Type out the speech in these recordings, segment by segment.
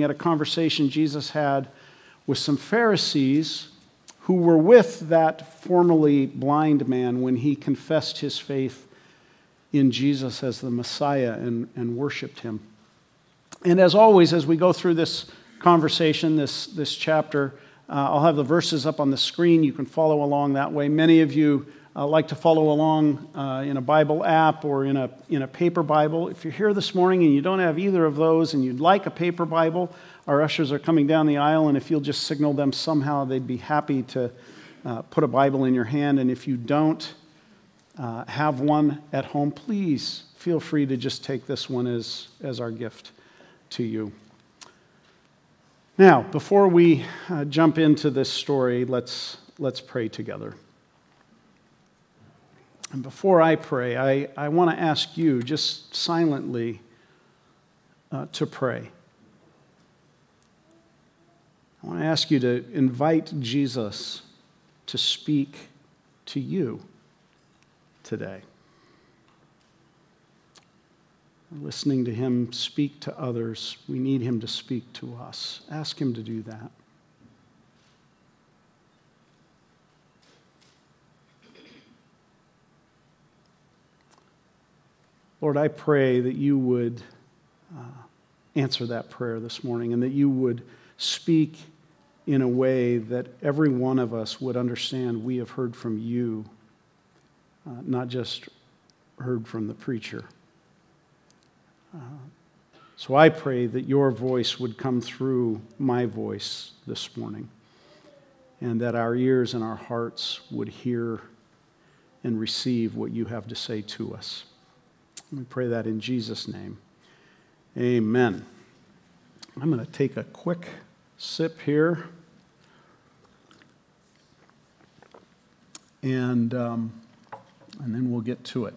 at a conversation Jesus had with some Pharisees who were with that formerly blind man when he confessed his faith in Jesus as the Messiah and, and worshiped him. And as always, as we go through this conversation, this, this chapter, uh, I'll have the verses up on the screen. You can follow along that way. Many of you uh, like to follow along uh, in a Bible app or in a, in a paper Bible. If you're here this morning and you don't have either of those and you'd like a paper Bible, our ushers are coming down the aisle, and if you'll just signal them somehow, they'd be happy to uh, put a Bible in your hand. And if you don't uh, have one at home, please feel free to just take this one as, as our gift to you. Now, before we uh, jump into this story, let's, let's pray together. And before I pray, I, I want to ask you just silently uh, to pray. I want to ask you to invite Jesus to speak to you today. listening to him speak to others, we need him to speak to us. Ask him to do that. Lord, I pray that you would uh, answer that prayer this morning and that you would speak in a way that every one of us would understand we have heard from you, uh, not just heard from the preacher. Uh, so I pray that your voice would come through my voice this morning and that our ears and our hearts would hear and receive what you have to say to us. We pray that in Jesus' name. Amen. I'm going to take a quick sip here. And, um, and then we'll get to it.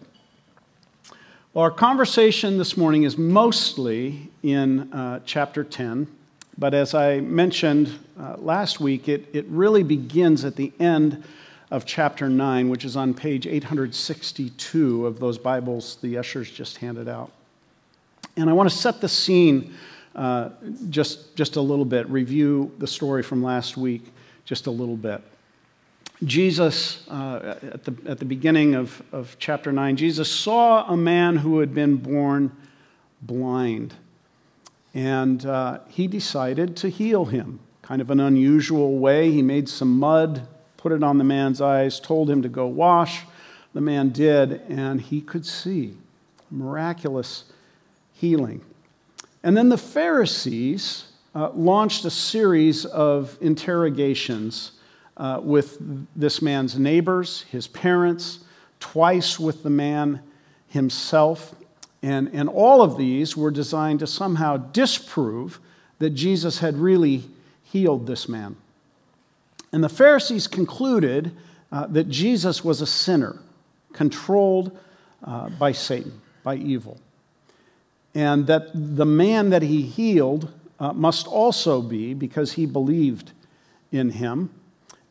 Well, our conversation this morning is mostly in uh, chapter 10, but as I mentioned uh, last week, it, it really begins at the end of chapter 9, which is on page 862 of those Bibles the ushers just handed out. And I want to set the scene uh, just, just a little bit, review the story from last week just a little bit. Jesus, uh, at, the, at the beginning of, of chapter 9, Jesus saw a man who had been born blind. And uh, he decided to heal him. Kind of an unusual way. He made some mud, put it on the man's eyes, told him to go wash. The man did, and he could see. Miraculous healing. And then the Pharisees uh, launched a series of interrogations uh, with this man's neighbors, his parents, twice with the man himself. And, and all of these were designed to somehow disprove that Jesus had really healed this man. And the Pharisees concluded uh, that Jesus was a sinner, controlled uh, by Satan, by evil. And that the man that he healed uh, must also be, because he believed in him.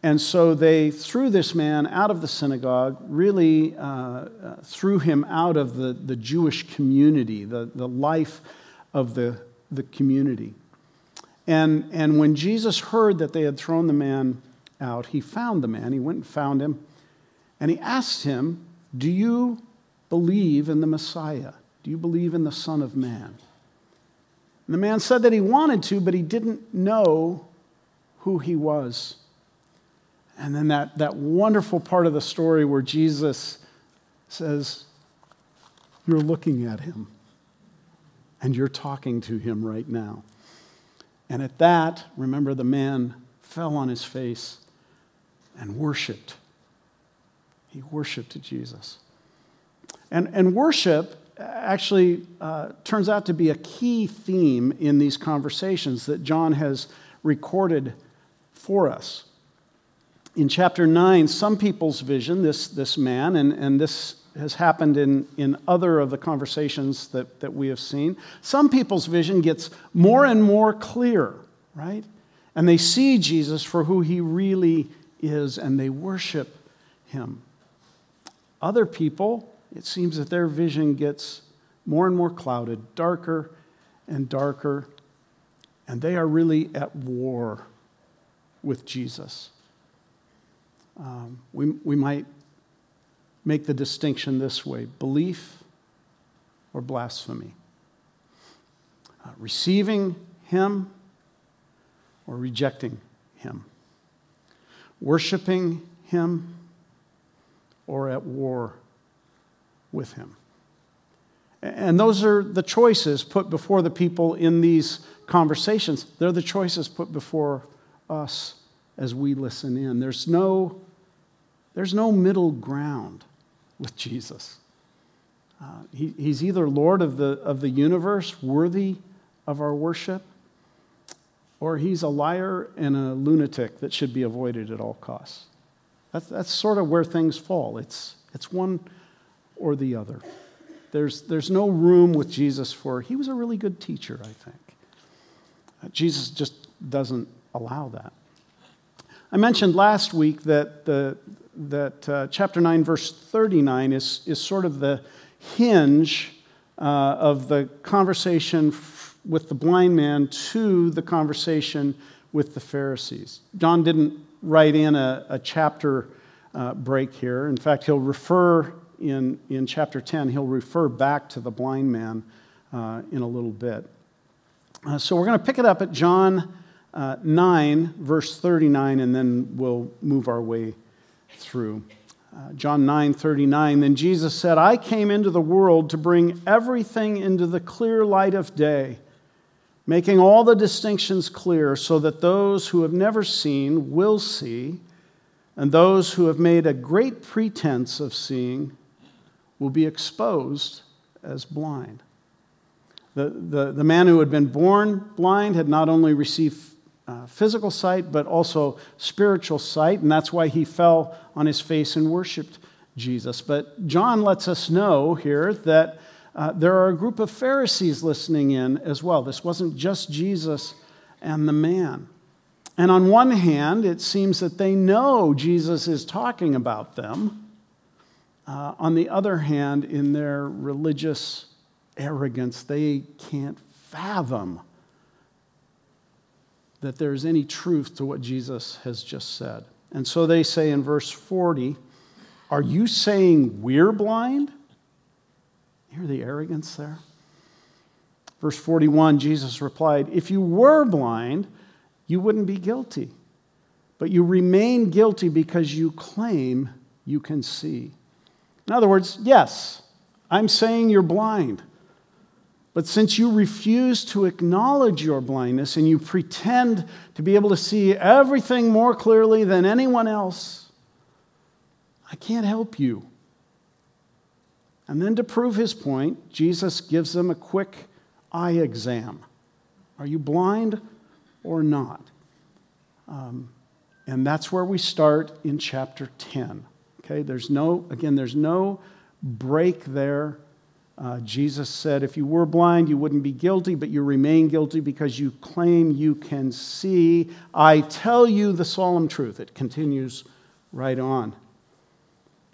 And so they threw this man out of the synagogue, really uh, uh, threw him out of the, the Jewish community, the, the life of the, the community. And, and when Jesus heard that they had thrown the man out, he found the man. He went and found him. And he asked him, Do you believe in the Messiah? Do you believe in the Son of Man? And the man said that he wanted to, but he didn't know who he was. And then that, that wonderful part of the story where Jesus says, You're looking at him, and you're talking to him right now. And at that, remember, the man fell on his face and worshiped. He worshiped Jesus. And, and worship actually uh, turns out to be a key theme in these conversations that John has recorded for us. In chapter 9, some people's vision, this, this man, and, and this has happened in, in other of the conversations that, that we have seen, some people's vision gets more and more clear, right? And they see Jesus for who he really is and they worship him. Other people, it seems that their vision gets more and more clouded, darker and darker, and they are really at war with Jesus. Um, we, we might make the distinction this way belief or blasphemy. Uh, receiving Him or rejecting Him. Worshiping Him or at war with Him. And those are the choices put before the people in these conversations. They're the choices put before us as we listen in. There's no, there's no middle ground with Jesus. Uh, he, he's either Lord of the, of the universe, worthy of our worship, or he's a liar and a lunatic that should be avoided at all costs. That's, that's sort of where things fall. It's, it's one or the other. There's, there's no room with Jesus for, he was a really good teacher, I think. Uh, Jesus just doesn't allow that. I mentioned last week that, the, that uh, chapter 9, verse 39 is, is sort of the hinge uh, of the conversation with the blind man to the conversation with the Pharisees. John didn't write in a, a chapter uh, break here. In fact, he'll refer in, in chapter 10, he'll refer back to the blind man uh, in a little bit. Uh, so we're going to pick it up at John uh, 9, verse 39, and then we'll move our way through. Uh, John 9 39, then Jesus said, I came into the world to bring everything into the clear light of day, making all the distinctions clear so that those who have never seen will see, and those who have made a great pretense of seeing will be exposed as blind. The, the, the man who had been born blind had not only received uh, physical sight, but also spiritual sight, and that's why he fell on his face and worshiped Jesus. But John lets us know here that uh, there are a group of Pharisees listening in as well. This wasn't just Jesus and the man. And on one hand, it seems that they know Jesus is talking about them. Uh, on the other hand, in their religious arrogance, they can't fathom that there's any truth to what Jesus has just said. And so they say in verse 40, Are you saying we're blind? Hear the arrogance there? Verse 41, Jesus replied, If you were blind, you wouldn't be guilty. But you remain guilty because you claim you can see. In other words, yes, I'm saying you're blind. But since you refuse to acknowledge your blindness and you pretend to be able to see everything more clearly than anyone else, I can't help you. And then to prove his point, Jesus gives them a quick eye exam. Are you blind or not? Um, and that's where we start in chapter 10. Okay, there's no, again, there's no break there. Uh, Jesus said, if you were blind, you wouldn't be guilty, but you remain guilty because you claim you can see. I tell you the solemn truth. It continues right on.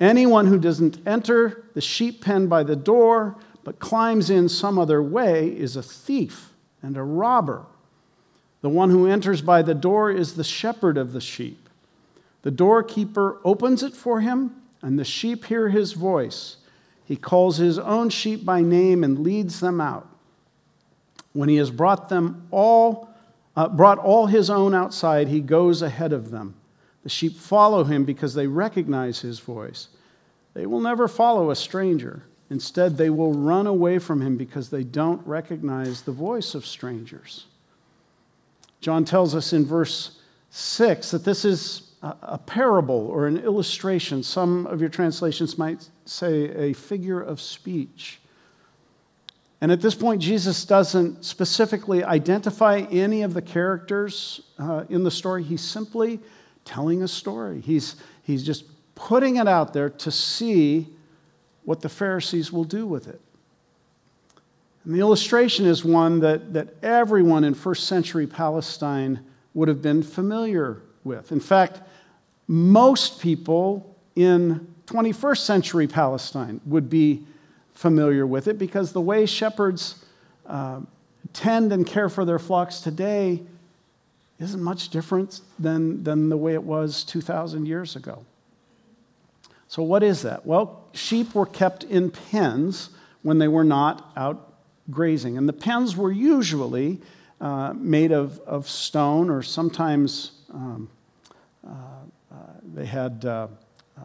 Anyone who doesn't enter the sheep pen by the door, but climbs in some other way, is a thief and a robber. The one who enters by the door is the shepherd of the sheep. The doorkeeper opens it for him, and the sheep hear his voice. He calls his own sheep by name and leads them out. When he has brought them all, uh, brought all his own outside, he goes ahead of them. The sheep follow him because they recognize his voice. They will never follow a stranger. Instead, they will run away from him because they don't recognize the voice of strangers. John tells us in verse 6 that this is a parable or an illustration. Some of your translations might say a figure of speech. And at this point, Jesus doesn't specifically identify any of the characters uh, in the story. He simply telling a story. He's, he's just putting it out there to see what the Pharisees will do with it. And the illustration is one that, that everyone in first century Palestine would have been familiar with. In fact, most people in 21st century Palestine would be familiar with it because the way shepherds uh, tend and care for their flocks today isn't much different than, than the way it was 2,000 years ago. So, what is that? Well, sheep were kept in pens when they were not out grazing. And the pens were usually uh, made of, of stone or sometimes um, uh, uh, they had uh, uh,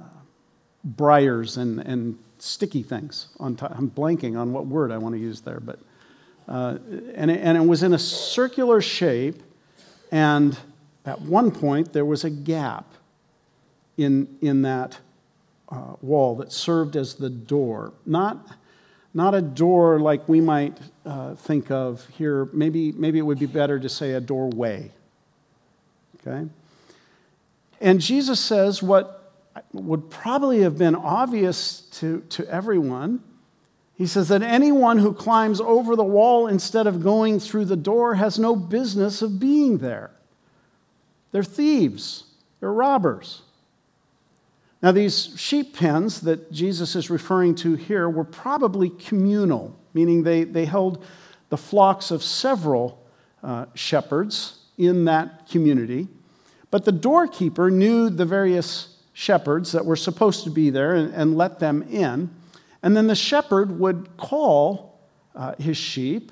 uh, briars and, and sticky things on top. I'm blanking on what word I want to use there, but and, it, and it was in a circular shape, and at one point there was a gap in, in that uh, wall that served as the door. Not, not a door like we might uh, think of here. Maybe, maybe it would be better to say a doorway. Okay? And Jesus says what would probably have been obvious to, to everyone. He says that anyone who climbs over the wall instead of going through the door has no business of being there. They're thieves, they're robbers. Now, these sheep pens that Jesus is referring to here were probably communal, meaning they, they held the flocks of several uh, shepherds in that community. But the doorkeeper knew the various shepherds that were supposed to be there and, and let them in. And then the shepherd would call uh, his sheep,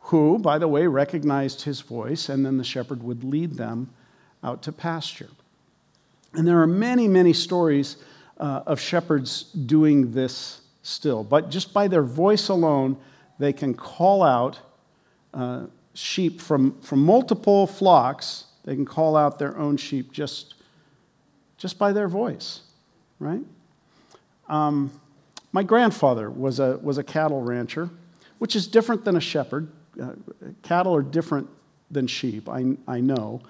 who, by the way, recognized his voice, and then the shepherd would lead them out to pasture. And there are many, many stories uh, of shepherds doing this still. But just by their voice alone, they can call out uh, sheep from, from multiple flocks. They can call out their own sheep just, just by their voice, right? Um, my grandfather was a, was a cattle rancher, which is different than a shepherd. Uh, cattle are different than sheep, I, I know.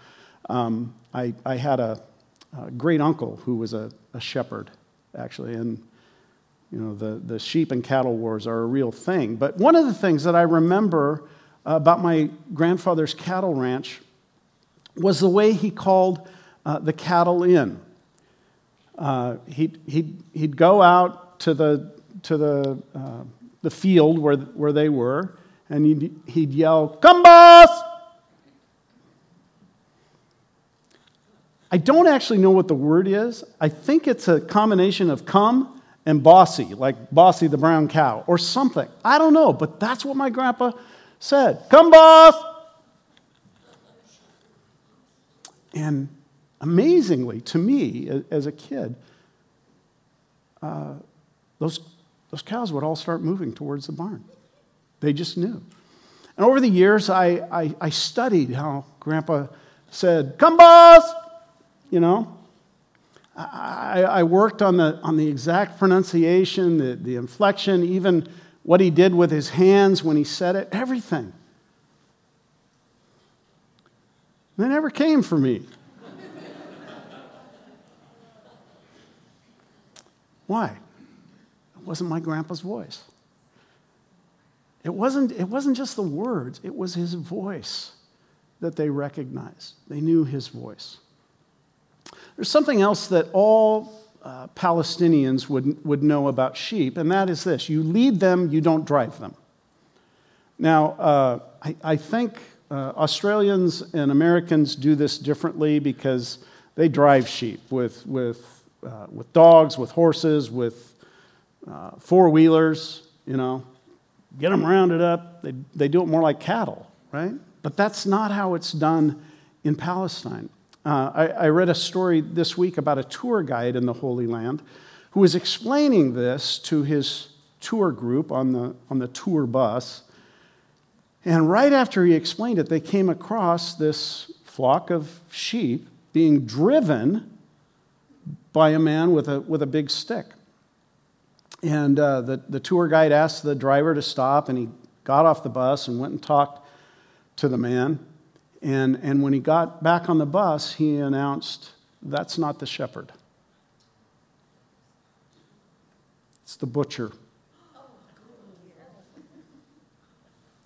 Um, I, I had a, uh, great uncle who was a, a shepherd, actually, and you know the, the sheep and cattle wars are a real thing. But one of the things that I remember about my grandfather's cattle ranch was the way he called uh, the cattle in. Uh, he'd, he'd, he'd go out to the, to the, uh, the field where, where they were, and he'd, he'd yell, Come, boss! I don't actually know what the word is. I think it's a combination of come and bossy, like Bossy the brown cow, or something. I don't know, but that's what my grandpa said. Come, boss! And amazingly, to me, as a kid, uh, those, those cows would all start moving towards the barn. They just knew. And over the years, I, I, I studied how Grandpa said, Come, boss! you know? I, I, worked on the, on the exact pronunciation, the, the inflection, even what he did with his hands when he said it, everything. They never came for me. Why? It wasn't my grandpa's voice. It wasn't, it wasn't just the words, it was his voice that they recognized. They knew his voice. There's something else that all uh, Palestinians would, would know about sheep, and that is this you lead them, you don't drive them. Now, uh, I, I, think uh, Australians and Americans do this differently because they drive sheep with, with, uh, with dogs, with horses, with uh, four wheelers, you know, get them rounded up. They, they do it more like cattle, right? But that's not how it's done in Palestine. Uh, I, I read a story this week about a tour guide in the Holy Land who was explaining this to his tour group on the, on the tour bus. And right after he explained it, they came across this flock of sheep being driven by a man with a, with a big stick. And uh, the, the tour guide asked the driver to stop, and he got off the bus and went and talked to the man. And, and when he got back on the bus, he announced, That's not the shepherd, it's the butcher.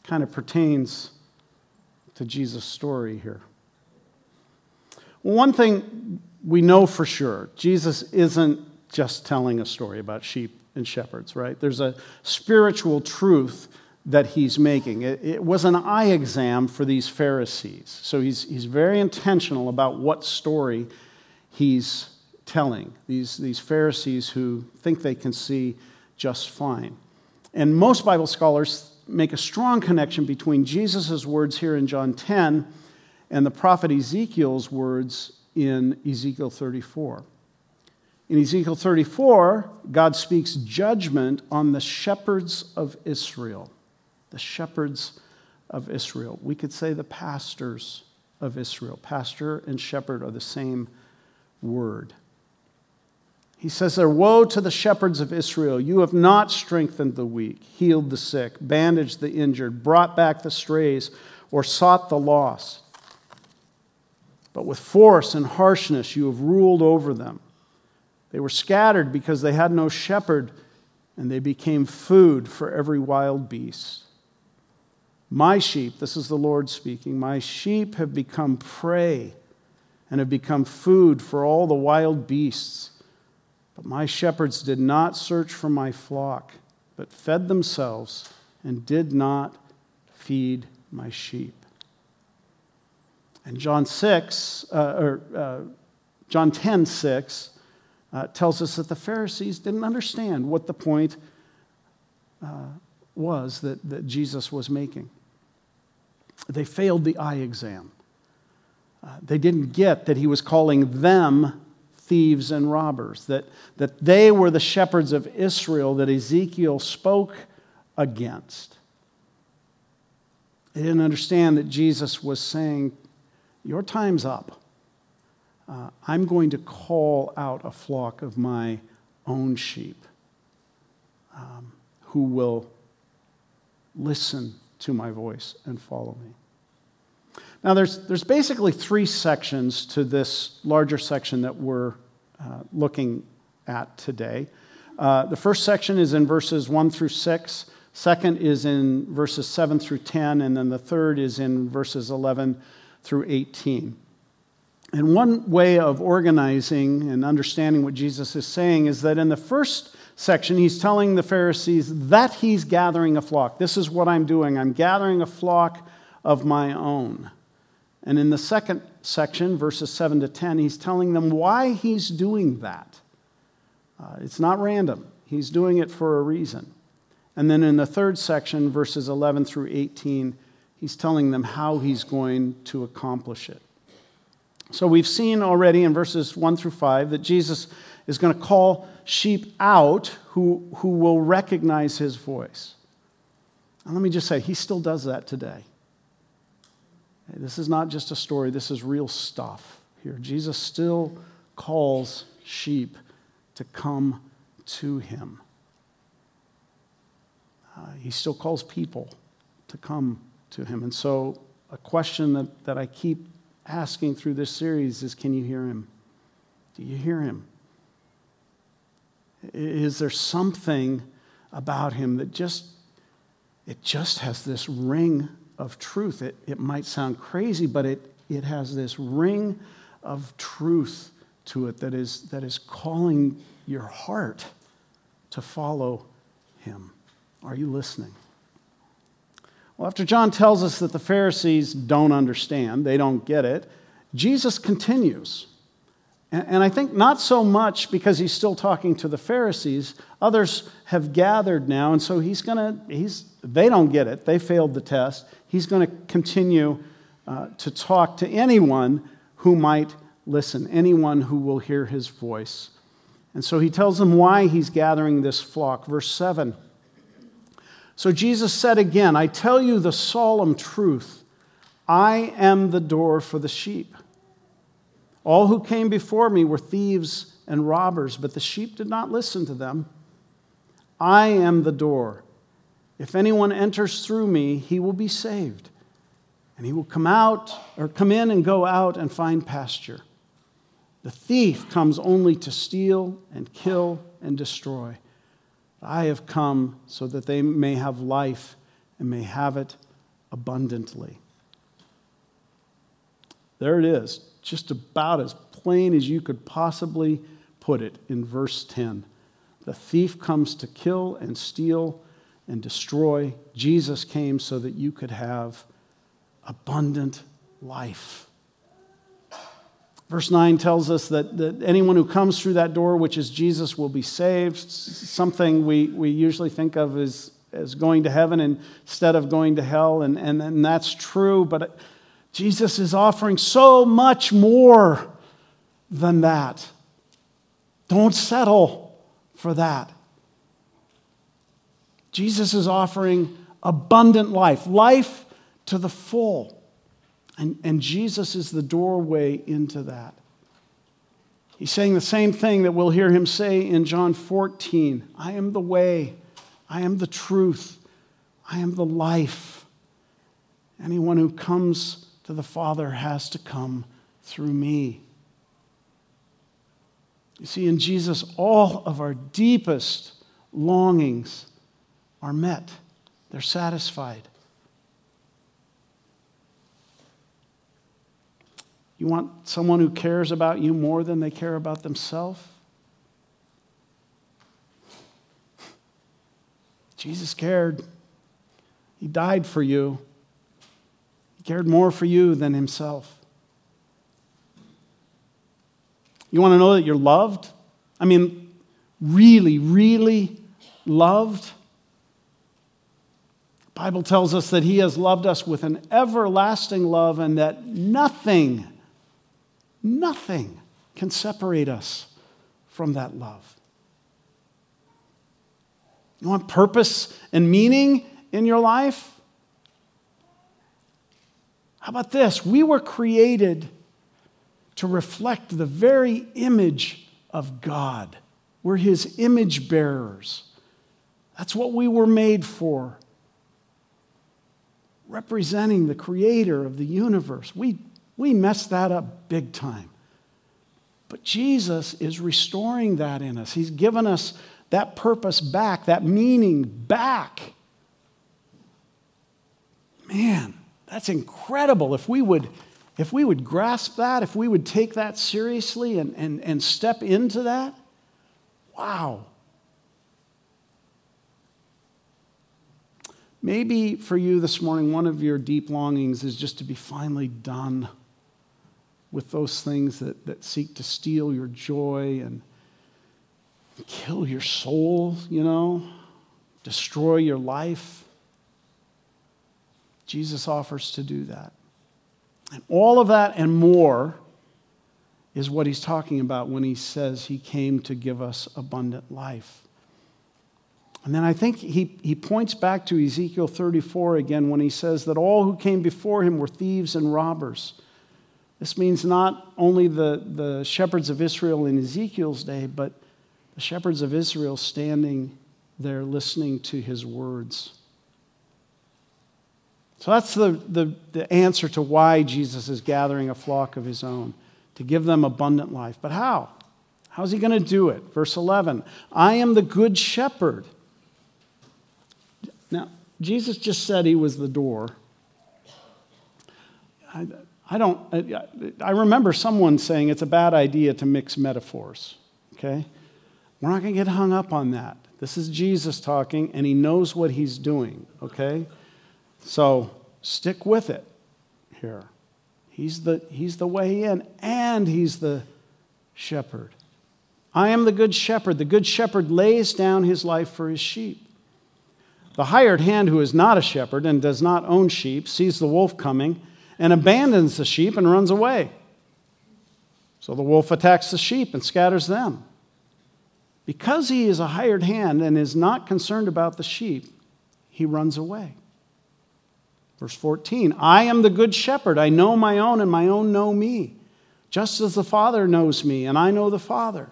Kind of pertains to Jesus' story here. One thing we know for sure Jesus isn't just telling a story about sheep and shepherds, right? There's a spiritual truth that he's making. It, it, was an eye exam for these Pharisees. So he's, he's very intentional about what story he's telling. These, these Pharisees who think they can see just fine. And most Bible scholars make a strong connection between Jesus' words here in John 10 and the prophet Ezekiel's words in Ezekiel 34. In Ezekiel 34, God speaks judgment on the shepherds of Israel. The shepherds of Israel. We could say the pastors of Israel. Pastor and shepherd are the same word. He says there, Woe to the shepherds of Israel! You have not strengthened the weak, healed the sick, bandaged the injured, brought back the strays, or sought the lost. But with force and harshness you have ruled over them. They were scattered because they had no shepherd, and they became food for every wild beast. My sheep, this is the Lord speaking, my sheep have become prey and have become food for all the wild beasts. But my shepherds did not search for my flock, but fed themselves and did not feed my sheep. And John 6, uh, or uh, John 10, 6, uh, tells us that the Pharisees didn't understand what the point uh, was that, that Jesus was making. They failed the eye exam. Uh, they didn't get that he was calling them thieves and robbers, that, that they were the shepherds of Israel that Ezekiel spoke against. They didn't understand that Jesus was saying, Your time's up uh, I'm going to call out a flock of my own sheep um, who will listen to my voice and follow me. Now, there's, there's basically three sections to this larger section that we're uh, looking at today. Uh, the first section is in verses 1 through 6, second is in verses 7 through 10, and then the third is in verses 11 through 18. And one way of organizing and understanding what Jesus is saying is that in the first section, he's telling the Pharisees that he's gathering a flock. This is what I'm doing. I'm gathering a flock of my own. And in the second section, verses 7 to 10, he's telling them why he's doing that. Uh, it's not random, he's doing it for a reason. And then in the third section, verses 11 through 18, he's telling them how he's going to accomplish it. So we've seen already in verses 1 through 5 that Jesus is going to call sheep out who, who will recognize his voice. And let me just say, he still does that today. This is not just a story, this is real stuff here. Jesus still calls sheep to come to him. Uh, he still calls people to come to him. And so, a question that, that I keep asking through this series is can you hear him? Do you hear him? Is there something about him that just it just has this ring of truth? It, it might sound crazy, but it, it has this ring of truth to it that is, that is calling your heart to follow him. Are you listening? Well, after John tells us that the Pharisees don't understand, they don't get it, Jesus continues. And I think not so much because he's still talking to the Pharisees. Others have gathered now, and so he's going to, he's, they don't get it. They failed the test. He's going to continue uh, to talk to anyone who might listen, anyone who will hear his voice. And so he tells them why he's gathering this flock. Verse 7 so Jesus said again, I tell you the solemn truth. I am the door for the sheep. All who came before me were thieves and robbers, but the sheep did not listen to them. I am the door. If anyone enters through me, he will be saved. And he will come out or come in and go out and find pasture. The thief comes only to steal and kill and destroy. I have come so that they may have life and may have it abundantly. There it is, just about as plain as you could possibly put it in verse 10. The thief comes to kill and steal and destroy. Jesus came so that you could have abundant life. Verse 9 tells us that, that anyone who comes through that door, which is Jesus, will be saved. Something we, we usually think of as, as going to heaven instead of going to hell, and, and, and that's true, but Jesus is offering so much more than that. Don't settle for that. Jesus is offering abundant life, life to the full. And, and Jesus is the doorway into that. He's saying the same thing that we'll hear him say in John 14 I am the way, I am the truth, I am the life. Anyone who comes to the Father has to come through me. You see, in Jesus, all of our deepest longings are met, they're satisfied. You want someone who cares about you more than they care about themselves? Jesus cared. He died for you. He cared more for you than himself. You want to know that you're loved? I mean, really, really loved? The Bible tells us that he has loved us with an everlasting love and that nothing Nothing can separate us from that love. You want purpose and meaning in your life? How about this? We were created to reflect the very image of God. We're His image bearers. That's what we were made for. Representing the creator of the universe. We we mess that up big time. But Jesus is restoring that in us. He's given us that purpose back, that meaning back. Man, that's incredible. If we would, if we would grasp that, if we would take that seriously and, and, and step into that, wow. Maybe for you this morning, one of your deep longings is just to be finally done with those things that, that seek to steal your joy and kill your soul, you know, destroy your life. Jesus offers to do that. And all of that and more is what he's talking about when he says he came to give us abundant life. And then I think he, he points back to Ezekiel 34 again when he says that all who came before him were thieves and robbers. This means not only the, the shepherds of Israel in Ezekiel's day, but the shepherds of Israel standing there listening to his words. So that's the, the, the answer to why Jesus is gathering a flock of his own, to give them abundant life. But how? How's he going to do it? Verse 11 I am the good shepherd. Now, Jesus just said he was the door. I, I don't, uh, I remember someone saying it's a bad idea to mix metaphors, okay? We're not going to get hung up on that. This is Jesus talking, and he knows what he's doing, okay? So stick with it here. He's the, he's the way in, and he's the shepherd. I am the good shepherd. The good shepherd lays down his life for his sheep. The hired hand who is not a shepherd and does not own sheep sees the wolf coming and abandons the sheep and runs away. So the wolf attacks the sheep and scatters them. Because he is a hired hand and is not concerned about the sheep, he runs away. Verse 14 I am the good shepherd. I know my own, and my own know me, just as the Father knows me, and I know the Father.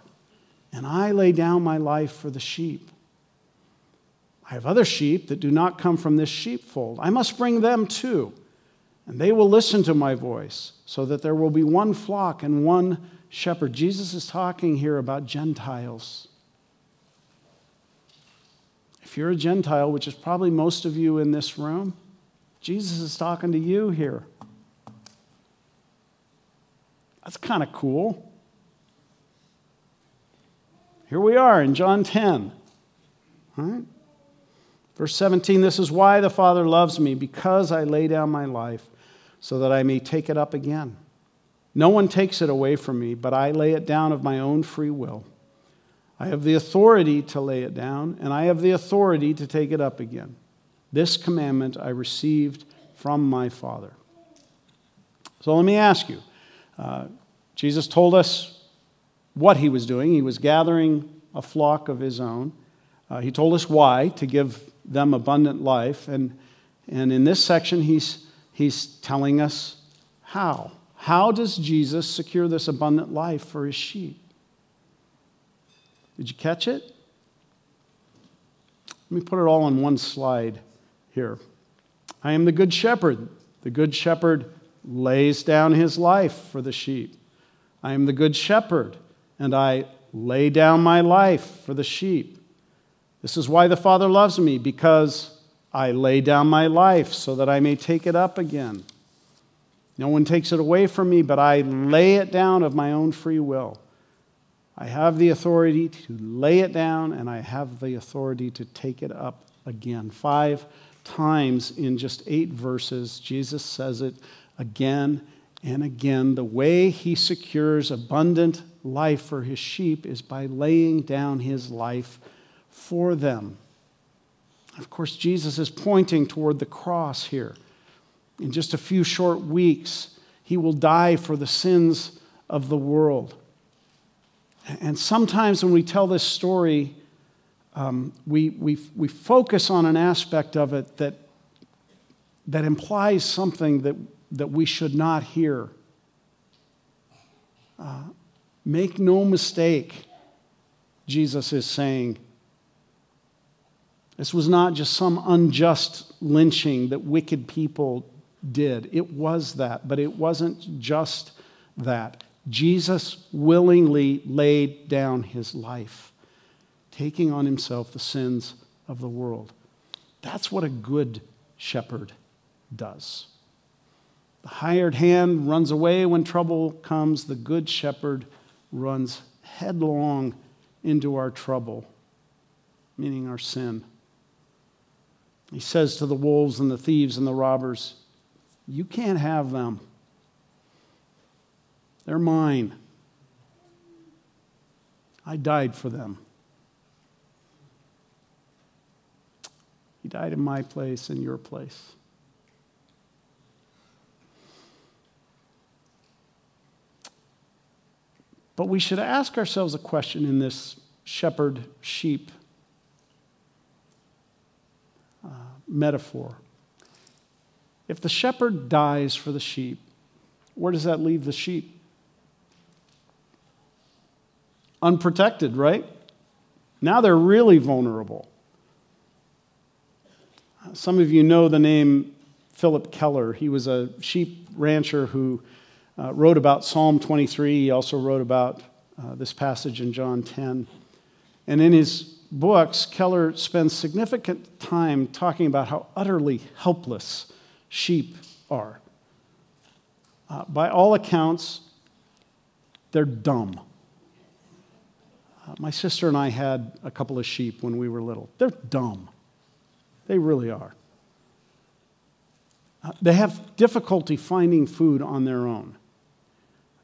And I lay down my life for the sheep. I have other sheep that do not come from this sheepfold. I must bring them too and they will listen to my voice, so that there will be one flock and one shepherd. Jesus is talking here about Gentiles. If you're a Gentile, which is probably most of you in this room, Jesus is talking to you here. That's kind of cool. Here we are in John 10. All right? Verse 17 This is why the Father loves me, because I lay down my life so that I may take it up again. No one takes it away from me, but I lay it down of my own free will. I have the authority to lay it down, and I have the authority to take it up again. This commandment I received from my Father. So let me ask you uh, Jesus told us what he was doing. He was gathering a flock of his own. Uh, he told us why, to give them abundant life. And, and in this section, he's, he's telling us how. How does Jesus secure this abundant life for his sheep? Did you catch it? Let me put it all on one slide here. I am the good shepherd. The good shepherd lays down his life for the sheep. I am the good shepherd, and I lay down my life for the sheep. This is why the Father loves me, because I lay down my life so that I may take it up again. No one takes it away from me, but I lay it down of my own free will. I have the authority to lay it down, and I have the authority to take it up again. Five times in just eight verses, Jesus says it again and again. The way he secures abundant life for his sheep is by laying down his life for them. Of course, Jesus is pointing toward the cross here. In just a few short weeks, he will die for the sins of the world. And sometimes when we tell this story, um, we, we, we focus on an aspect of it that, that implies something that, that we should not hear. Uh, make no mistake, Jesus is saying. This was not just some unjust lynching that wicked people did. It was that, but it wasn't just that. Jesus willingly laid down his life, taking on himself the sins of the world. That's what a good shepherd does. The hired hand runs away when trouble comes, the good shepherd runs headlong into our trouble, meaning our sin. He says to the wolves and the thieves and the robbers, You can't have them. They're mine. I died for them. He died in my place, in your place. But we should ask ourselves a question in this shepherd sheep uh, metaphor. If the shepherd dies for the sheep, where does that leave the sheep? unprotected, right? Now they're really vulnerable. Some of you know the name Phillip Keller. He was a sheep rancher who uh, wrote about Psalm 23. He also wrote about uh, this passage in John 10. And in his books, Keller spends significant time talking about how utterly helpless sheep are. Uh, by all accounts, they're dumb. Uh, my sister and I had a couple of sheep when we were little. They're dumb. They really are. Uh, they have difficulty finding food on their own.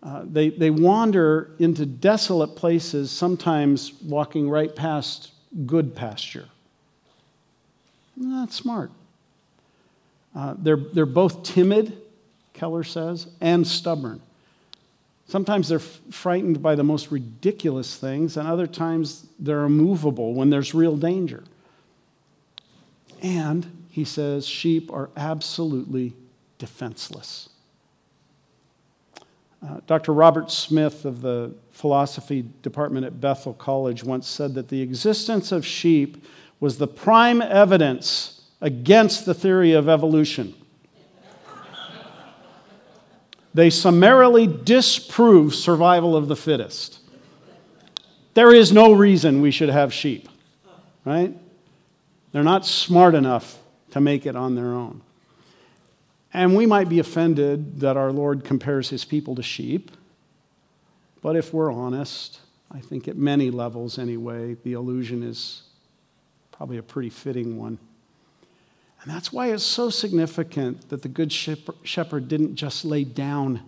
Uh, they, they wander into desolate places, sometimes walking right past good pasture. Not smart. Uh, they're, they're both timid, Keller says, and stubborn. Sometimes they're frightened by the most ridiculous things, and other times they're immovable when there's real danger. And he says sheep are absolutely defenseless. Uh, Dr. Robert Smith of the philosophy department at Bethel College once said that the existence of sheep was the prime evidence against the theory of evolution they summarily disprove survival of the fittest. There is no reason we should have sheep, right? They're not smart enough to make it on their own. And we might be offended that our Lord compares his people to sheep, but if we're honest, I think at many levels anyway, the allusion is probably a pretty fitting one. And that's why it's so significant that the Good Shepherd didn't just lay down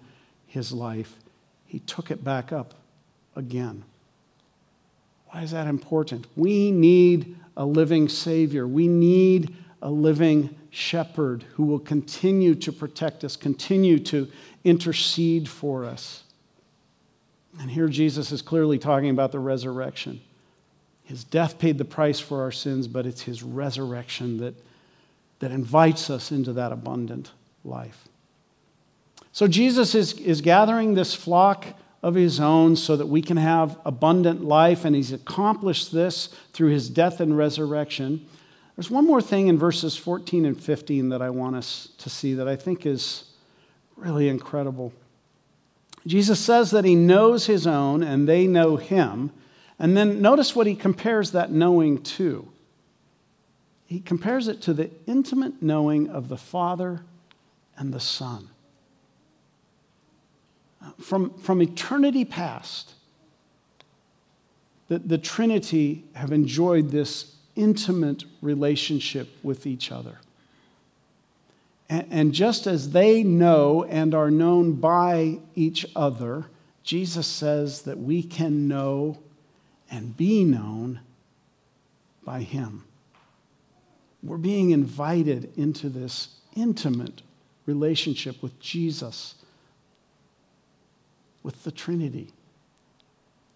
his life, he took it back up again. Why is that important? We need a living Savior. We need a living shepherd who will continue to protect us, continue to intercede for us. And here Jesus is clearly talking about the resurrection. His death paid the price for our sins, but it's his resurrection that, that invites us into that abundant life. So Jesus is, is gathering this flock of his own so that we can have abundant life, and he's accomplished this through his death and resurrection. There's one more thing in verses 14 and 15 that I want us to see that I think is really incredible. Jesus says that he knows his own and they know him. And then notice what he compares that knowing to. He compares it to the intimate knowing of the Father and the Son from, from eternity past, the, the Trinity have enjoyed this intimate relationship with each other. And, just as they know and are known by each other, Jesus says that we can know and be known by Him. We're being invited into this intimate relationship with Jesus with the Trinity,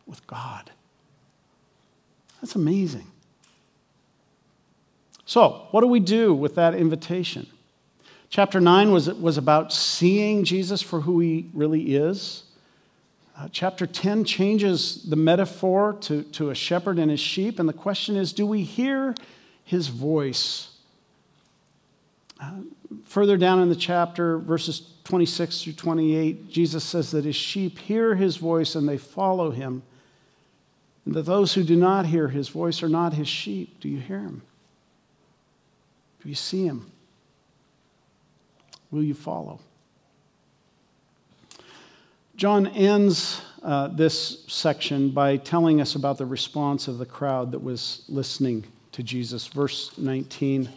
with God. That's amazing. So, what do we do with that invitation? Chapter 9 was, was about seeing Jesus for who he really is. Uh, chapter 10 changes the metaphor to, to a shepherd and his sheep, and the question is do we hear his voice? Uh, further down in the chapter, verses 26 through 28, Jesus says that his sheep hear his voice and they follow him, and that those who do not hear his voice are not his sheep. Do you hear him? You see him? Will you follow? John ends uh, this section by telling us about the response of the crowd that was listening to Jesus. Verse 19.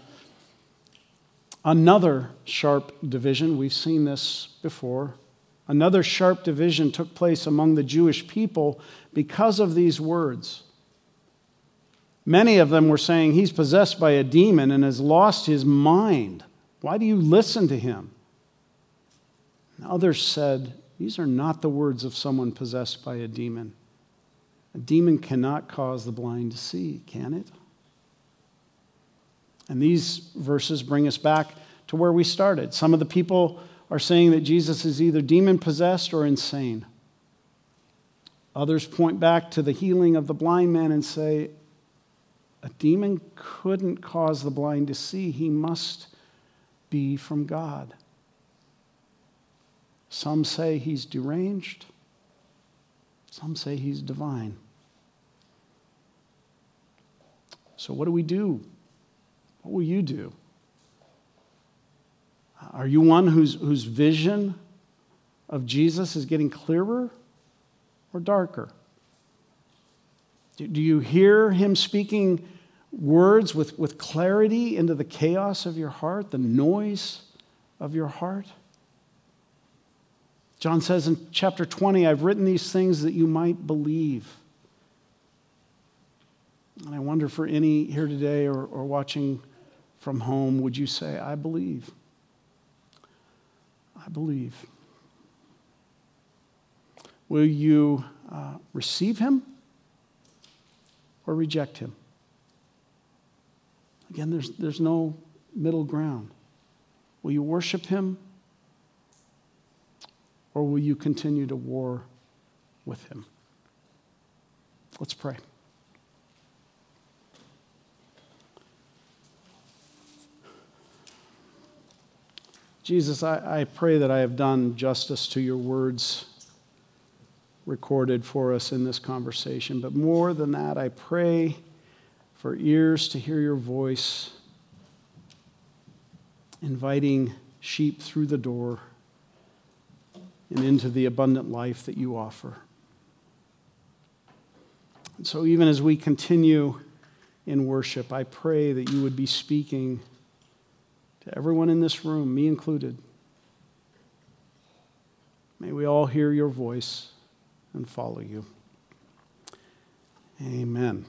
Another sharp division, we've seen this before. Another sharp division took place among the Jewish people because of these words. Many of them were saying, He's possessed by a demon and has lost his mind. Why do you listen to him? And others said, These are not the words of someone possessed by a demon. A demon cannot cause the blind to see, can it? And these verses bring us back to where we started. Some of the people are saying that Jesus is either demon possessed or insane. Others point back to the healing of the blind man and say, a demon couldn't cause the blind to see. He must be from God. Some say he's deranged, some say he's divine. So, what do we do what will you do? Are you one whose, whose vision of Jesus is getting clearer or darker? Do, you hear him speaking words with, with clarity into the chaos of your heart, the noise of your heart? John says in chapter 20, I've written these things that you might believe. And I wonder for any here today or, or watching from home, would you say, I believe? I believe. Will you uh, receive him or reject him? Again, there's, there's no middle ground. Will you worship him or will you continue to war with him? Let's pray. Jesus, I, I pray that I have done justice to your words recorded for us in this conversation. But more than that, I pray for ears to hear your voice, inviting sheep through the door and into the abundant life that you offer. And so, even as we continue in worship, I pray that you would be speaking to everyone in this room, me included. May we all hear your voice and follow you. Amen.